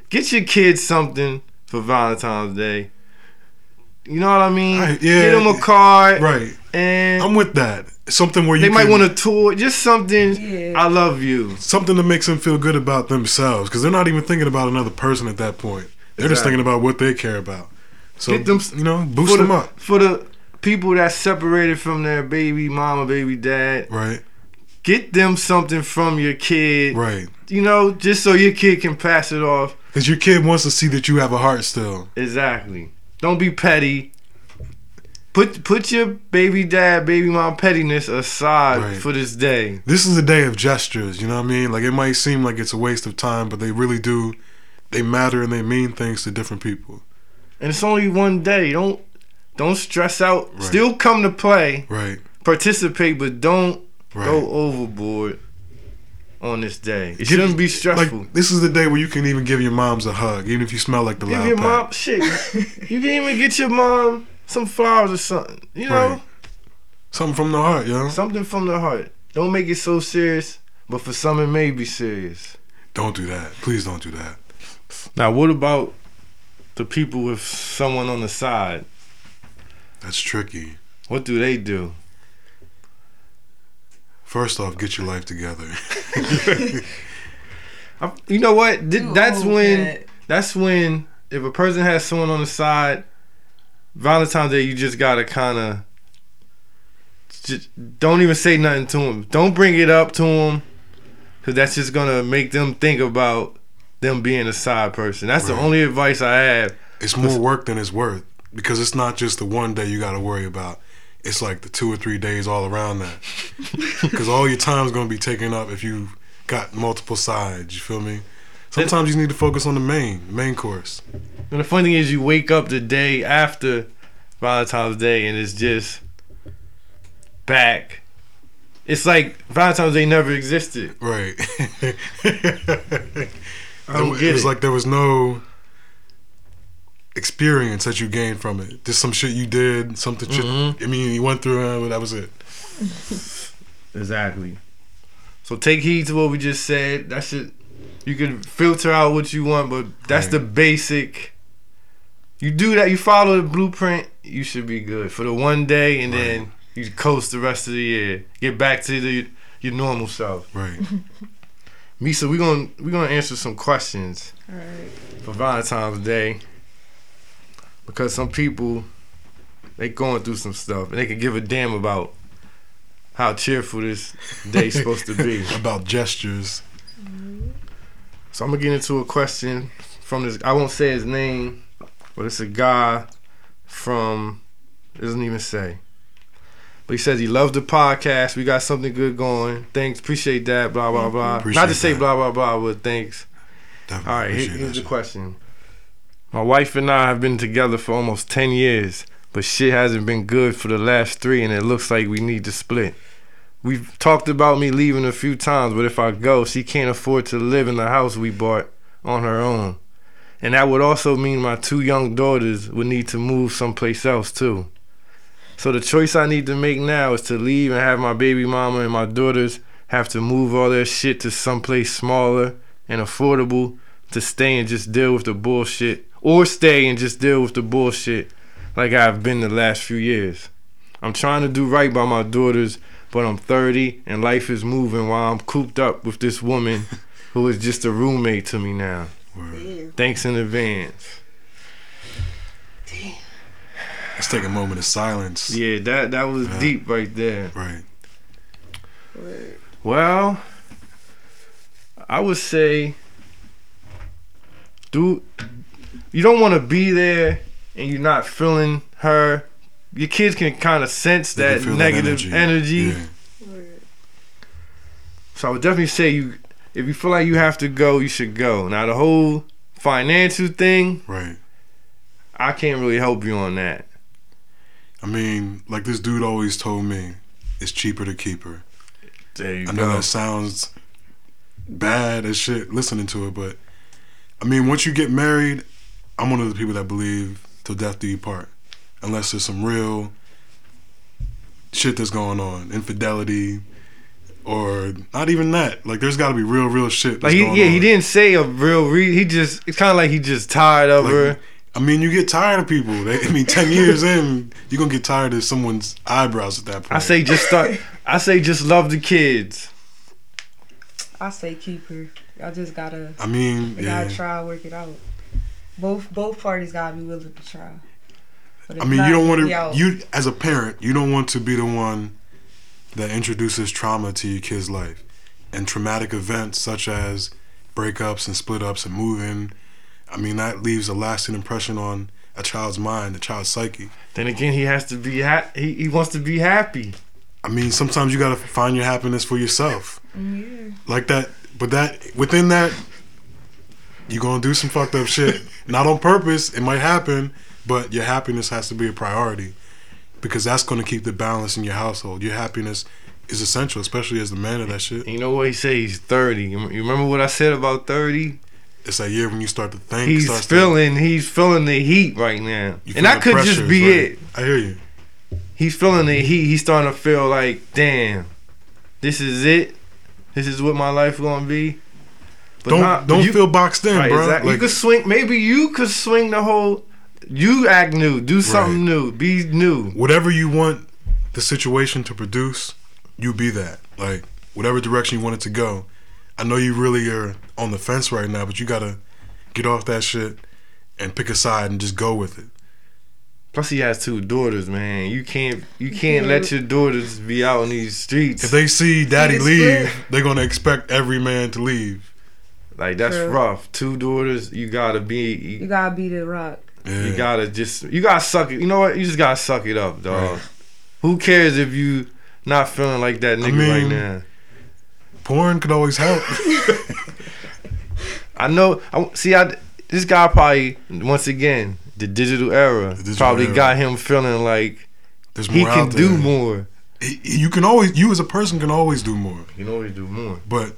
get your kids something for Valentine's Day. You know what I mean? Right, yeah. Get them a card, Right. And I'm with that. Something where you they might can- want to tour. Just something. Yeah. I love you. something that makes them feel good about themselves because they're not even thinking about another person at that point. They're just thinking about what they care about. So Get them- you know, boost them the, up. for the people that separated from their baby mama, baby dad. Right. Get them something from your kid. Right. You know, just so your kid can pass it off. Because your kid wants to see that you have a heart still. Exactly. Don't be petty. Put put your baby dad, baby mom pettiness aside Right. for this day. This is a day of gestures, you know what I mean? Like it might seem like it's a waste of time, but they really do they matter and they mean things to different people. And it's only one day. Don't don't stress out. Right. Still come to play, Right. participate, but don't Right. go overboard on this day. It shouldn't be stressful. Like this is the day where you can even give your moms a hug, even if you smell like the Give loud your pack. mom shit. you can even get your mom some flowers or something. You know, Right. Something from the heart, yo. something from the heart. Don't make it so serious, but for some it may be serious. Don't do that. Please don't do that. Now, what about the people with someone on the side? That's tricky. What do they do? First off, get your life together. You know what? That's when. That's when. If a person has someone on the side, Valentine's Day, you just gotta kind of. Don't even say nothing to them. Don't bring it up to them, cause that's just gonna make them think about them being a side person. That's the only advice I have. it's more work than it's worth because it's not just the one day you got to worry about. It's like the two or three days all around that. Because all your time's to be taken up if you got multiple sides. You feel me? Sometimes you need to focus on the main, main course. And the funny thing is, you wake up the day after Valentine's Day, and it's just back. It's like Valentine's Day never existed. Right. I don't it, get was it. like there was no experience that you gained from it. Just some shit you did, something shit. Mhm. I mean, you went through it, but that was it. Exactly. So take heed to what we just said. That should you can filter out what you want, but that's Right. the basic. You do that, you follow the blueprint, you should be good for the one day, and then you coast the rest of the year. Get back to the your normal self. Right. Misa, we're gonna we gonna answer some questions All right. for Valentine's Day because some people they going through some stuff and they can give a damn about how cheerful this day's supposed to be. About gestures. So I'm gonna get into a question from this. I won't say his name, but it's a guy from. It doesn't even say. But he says he loves the podcast. We got something good going. Thanks, appreciate that. Blah blah blah. Appreciate Not to say that. blah blah blah, but thanks. Definitely All right, here- here's the question. My wife and I have been together for almost 10 years, but shit hasn't been good for the last three, and it looks like we need to split. We've talked about me leaving a few times, but if I go, she can't afford to live in the house we bought on her own. And that would also mean my two young daughters would need to move someplace else too. So the choice I need to make now is to leave and have my baby mama and my daughters have to move all their shit to someplace smaller and affordable to stay and just deal with the bullshit or stay and just deal with the bullshit like I've been the last few years. I'm trying to do right by my daughters, but I'm 30 and life is moving while I'm cooped up with this woman who is just a roommate to me now. Word. Thanks in advance. Let's take a moment of silence. Yeah, that that was Yeah. deep right there. Right. Word. Well, I would say, do you don't want to be there and you're not feeling her. Your kids can kind of sense They can that feel negative energy. Yeah. So I would definitely say you, if you feel like you have to go, you should go. Now the whole financial thing, Right. I can't really help you on that. I mean, like this dude always told me, it's cheaper to keep her. There you I know go. that sounds bad as shit listening to it, but I mean, once you get married, I'm one of the people that believe till death do you part, unless there's some real shit that's going on, infidelity, or not even that. Like, there's got to be real, real shit. Like he, going yeah, on. he didn't say a real re. He just it's kind of like he just tired of Like, her. I mean, you get tired of people. They, I mean, ten years in, you're gonna get tired of someone's eyebrows at that point. I say just start. I say just love the kids. I say keep her. Y'all just gotta, I mean, they yeah. gotta try work it out. Both both parties gotta be willing to try. But if I mean, you don't want to. out. You as a parent, you don't want to be the one that introduces trauma to your kid's life, and traumatic events such as breakups and split ups and moving. I mean, that leaves a lasting impression on a child's mind, a child's psyche. Then again, he has to be ha- he he wants to be happy. I mean, sometimes you gotta find your happiness for yourself. Mm, yeah. Like that, but that within that, you're gonna do some fucked up shit. Not on purpose. It might happen, but your happiness has to be a priority because that's gonna keep the balance in your household. Your happiness is essential, especially as the man of that shit. You know what he say? He's thirty. You remember what I said about thirty? It's that year when you start to think. He's starts to- feeling he's feeling the heat right now, and the could just be right? it. I hear you. He's feeling the heat. He's starting to feel like, damn, this is it. This is what my life gonna be. But don't not- don't you- feel boxed in, right, bro. exactly. you could swing. Maybe you could swing the whole. You act new. Do something new. Be new. whatever you want the situation to produce, you be that. Like whatever direction you want it to go. I know you really are on the fence right now, but you gotta get off that shit and pick a side and just go with it. Plus, he has two daughters, man. You can't. You can't Yeah. let your daughters be out in these streets. If they see daddy leave, they're gonna expect every man to leave. like that's True. rough. Two daughters. You gotta be. You You, gotta be the rock. Yeah. you gotta just. You gotta suck it. You know what? You just gotta suck it up, dog. Right. Who cares if you not feeling like that nigga right mean- now? Porn could always help. I know. I see. I this guy probably once again the digital era digital probably era. got him feeling like There's he can do more. You can always, you as a person can always do more. You can always do more. But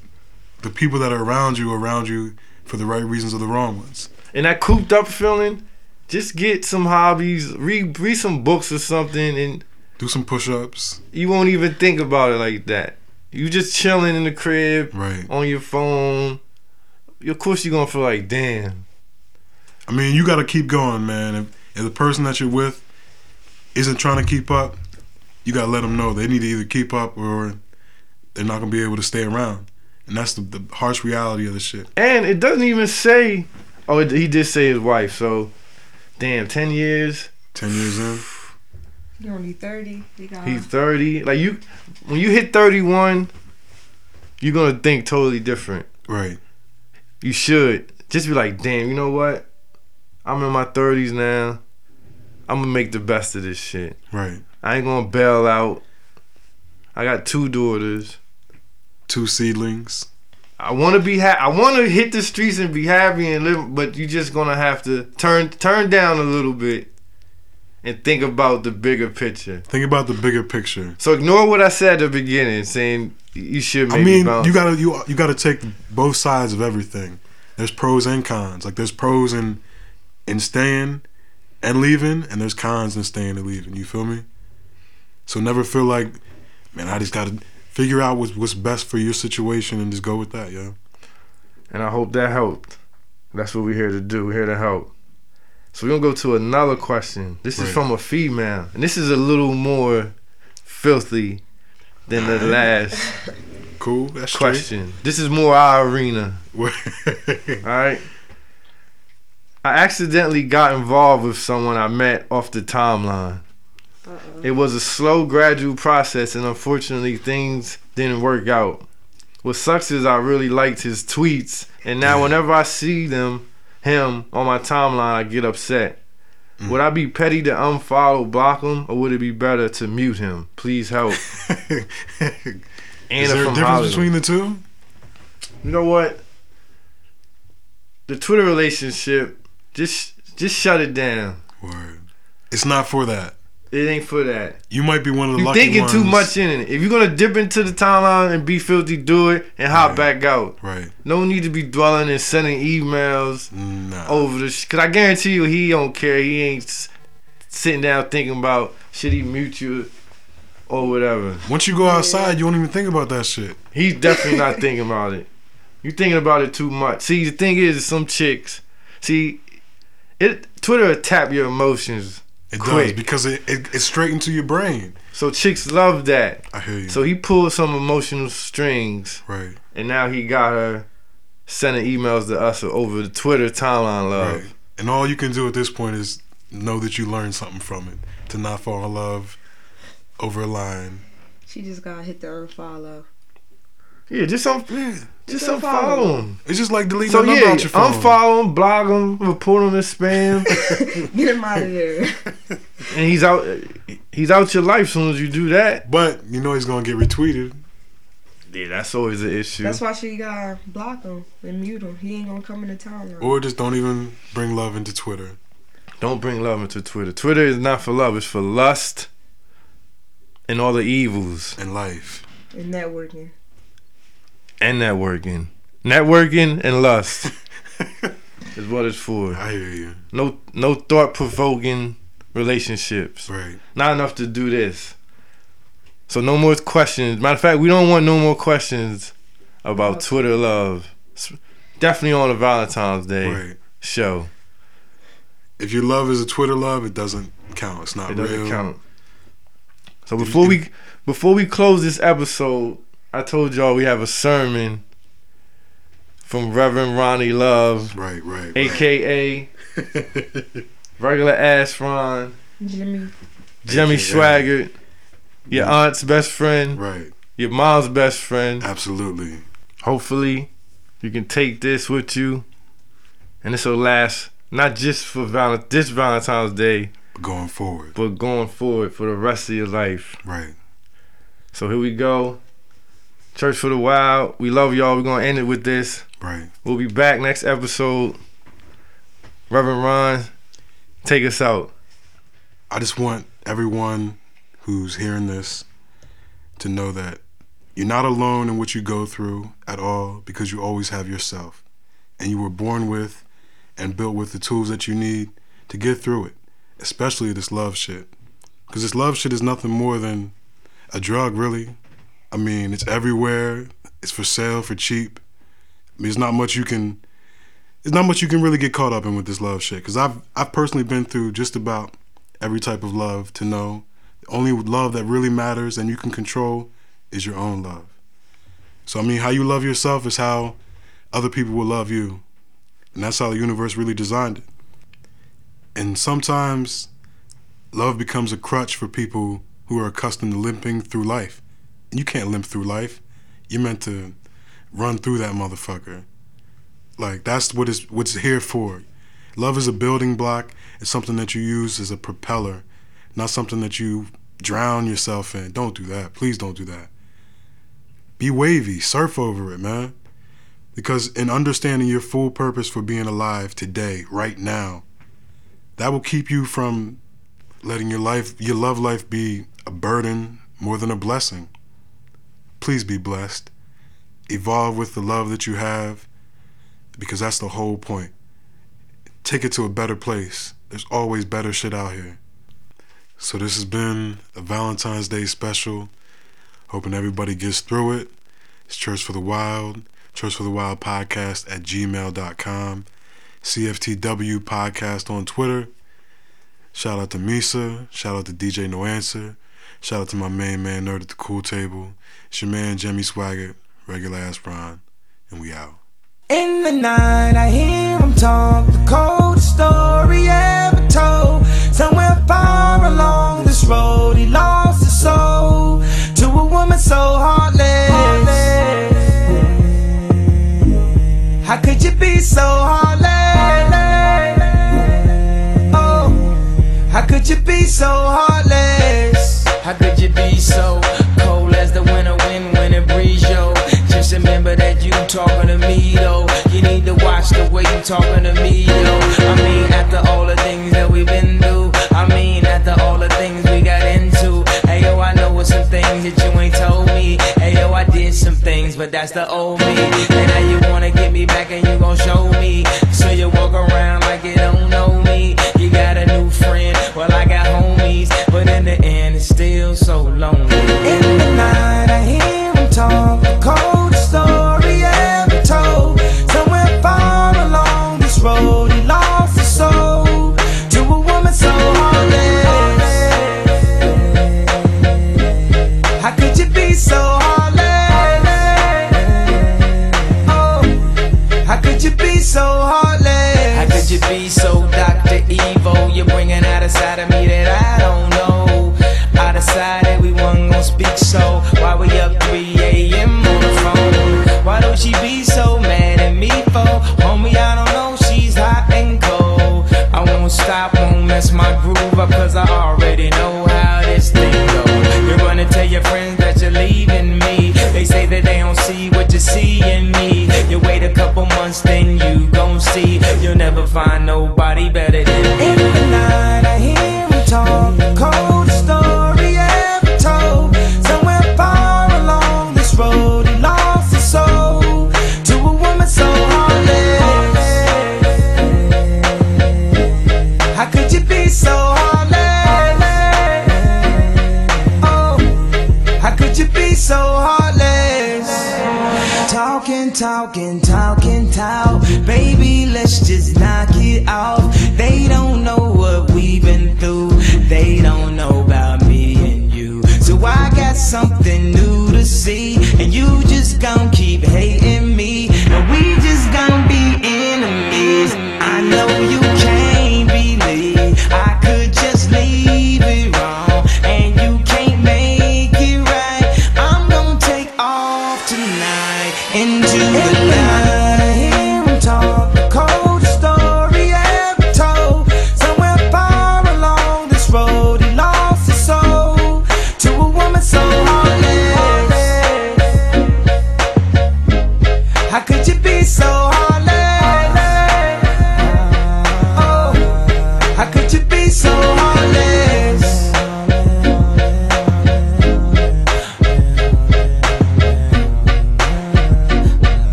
the people that are around you, around you for the right reasons or the wrong ones. And that cooped up feeling, just get some hobbies, read read some books or something, and Do some push-ups. you won't even think about it like that. You just chilling in the crib Right. on your phone. Of course, you're gonna feel like, damn. I mean, you got to keep going, man. If, if the person that you're with isn't trying to keep up, you got to let them know they need to either keep up or they're not gonna be able to stay around. And that's the, the harsh reality of the shit. And it doesn't even say. Oh, it, he did say his wife. So, damn, ten years. Ten years in, You're only thirty. You got He's thirty. Like you, when you hit thirty-one, you're gonna think totally different. right? You should just be like, damn, you know what? I'm in my thirties now. I'm gonna make the best of this shit. Right. I ain't gonna bail out. I got two daughters. Two seedlings. I want to be ha- I want to hit the streets and be happy and live, but you're just gonna have to turn turn down a little bit and think about the bigger picture. Think about the bigger picture. So ignore what I said at the beginning, saying you should maybe I mean, bounce. you gotta you you gotta take both sides of everything. There's pros and cons. Like there's pros in in staying and leaving, and there's cons in staying and leaving. You feel me? So never feel like, man, I just gotta figure out what's what's best for your situation and just go with that, yo. and I hope that helped. That's what we're here to do. We're here to help. So we're gonna go to another question. This is from a female, and this is a little more filthy than the last Cool. That's question. This is more our arena. All right. I accidentally got involved with someone I met off the timeline. Uh-uh. It was a slow, gradual process, and unfortunately, things didn't work out. What sucks is I really liked his tweets, and now whenever I see them, him on my timeline, I get upset. Mm. Would I be petty to unfollow, block him, or would it be better to mute him? Please help. Anna Is there a difference Hollywood. between the two? You know what? The Twitter relationship, just just shut it down. Word. It's not for that. It ain't for that. You might be one of the You lucky thinking ones. too much in it. If you're gonna dip into the timeline and be filthy, do it and hop Right. back out. Right. No need to be dwelling and sending emails Nah. over the. Sh- Cause I guarantee you, he don't care. He ain't sitting down thinking about should he mute you or whatever. Once you go outside, you won't even think about that shit. He's definitely not thinking about it. You thinking about it too much. See, the thing is, some chicks. See, it Twitter will tap your emotions. It Quick. does because it, it it's straight into your brain. So chicks love that. I hear you. So he pulled some emotional strings, right. and now he got her sending emails to us over the Twitter timeline love. Right. And all you can do at this point is know that you learned something from it. To not fall in love over a line. She just gotta hit the unfollow. Yeah, just un- just unfollow unfollow him. It's just like deleting So a number yeah, out your phone. unfollow him, block him, report him as spam, Get him out of there. and he's out. He's out your life soon as you do that. But you know he's gonna get retweeted. Yeah, that's always an issue. That's why she gotta block him and mute him. He ain't gonna come into town. Now. Or just don't even bring love into Twitter. Don't bring love into Twitter. Twitter is not for love. It's for lust and all the evils in life. And networking. And networking. Networking and lust is what it's for. I hear you. No, no thought provoking relationships. Right. Not enough to do this. So no more questions. Matter of fact, we don't want no more questions about Twitter love. S- Definitely on a Valentine's Day Right. show. If your love is a Twitter love, it doesn't count. It's not It doesn't real. count. So before we before we close this episode, I told y'all we have a sermon from Reverend Ronnie Love, Right, right. right. aka regular ass Ron, Jimmy. Jimmy AKA. Swaggart, your aunt's best friend, right. your mom's best friend. Absolutely. Hopefully, you can take this with you, and this will last not just for val- this Valentine's Day, Going forward. but going forward for the rest of your life. Right. So here we go. Church for the Wild. We love y'all. We're gonna end it with this. Right. We'll be back next episode. Reverend Ron, take us out. I just want everyone who's hearing this to know that you're not alone in what you go through at all because you always have yourself. And you were born with and built with the tools that you need to get through it, especially this love shit. Because this love shit is nothing more than a drug, really. I mean, it's everywhere. It's for sale for cheap. I mean, there's not much you can. It's not much you can really get caught up in with this love shit. Because I've I've personally been through just about every type of love to know the only love that really matters and you can control is your own love. So I mean, how you love yourself is how other people will love you, and that's how the universe really designed it. And sometimes love becomes a crutch for people who are accustomed to limping through life. You can't limp through life. You're meant to run through that motherfucker. Like that's what is what's here for. Love is a building block. It's something that you use as a propeller, not something that you drown yourself in. Don't do that. Please don't do that. Be wavy. Surf over it, man. Because in understanding your full purpose for being alive today, right now, that will keep you from letting your life, your love life be a burden more than a blessing. Please be blessed. Evolve with the love that you have because that's the whole point. Take it to a better place. There's always better shit out here. So this has been a Valentine's Day special. Hoping everybody gets through it. It's Church for the Wild. Church for the Wild podcast at gmail.com. CFTW podcast on Twitter. Shout out to Misa. Shout out to DJ No Answer. Shout out to my main man, Nerd at the Cool Table. It's your man, Jimmy Swaggart, regular ass Ron. And we out. In the night, I hear him talk the coldest talking to me, yo. I mean, after all the things that we've been through, I mean, after all the things we got into. Hey, yo, I know what some things that you ain't told me. Hey, yo, I did some things, but that's the old me. And now you wanna get me back and you gon' show me. So you walk around like you don't know me. You got a new friend, well, I got homies. But in the end, it's still so lonely. In the night, I hear him talk the inside of me that I don't know. I decided we wasn't gonna speak, so why we up 3 a.m. on the phone? Why don't she be so mad at me for? Homie, I don't know, she's hot and cold. I won't stop, won't mess my groove up, cause I already know how this thing goes. You're gonna tell your friends that you're leaving me. They say that they don't see what you see in me. You wait a couple months, then you see, you'll never find nobody better than me. In the night, I hear him talk.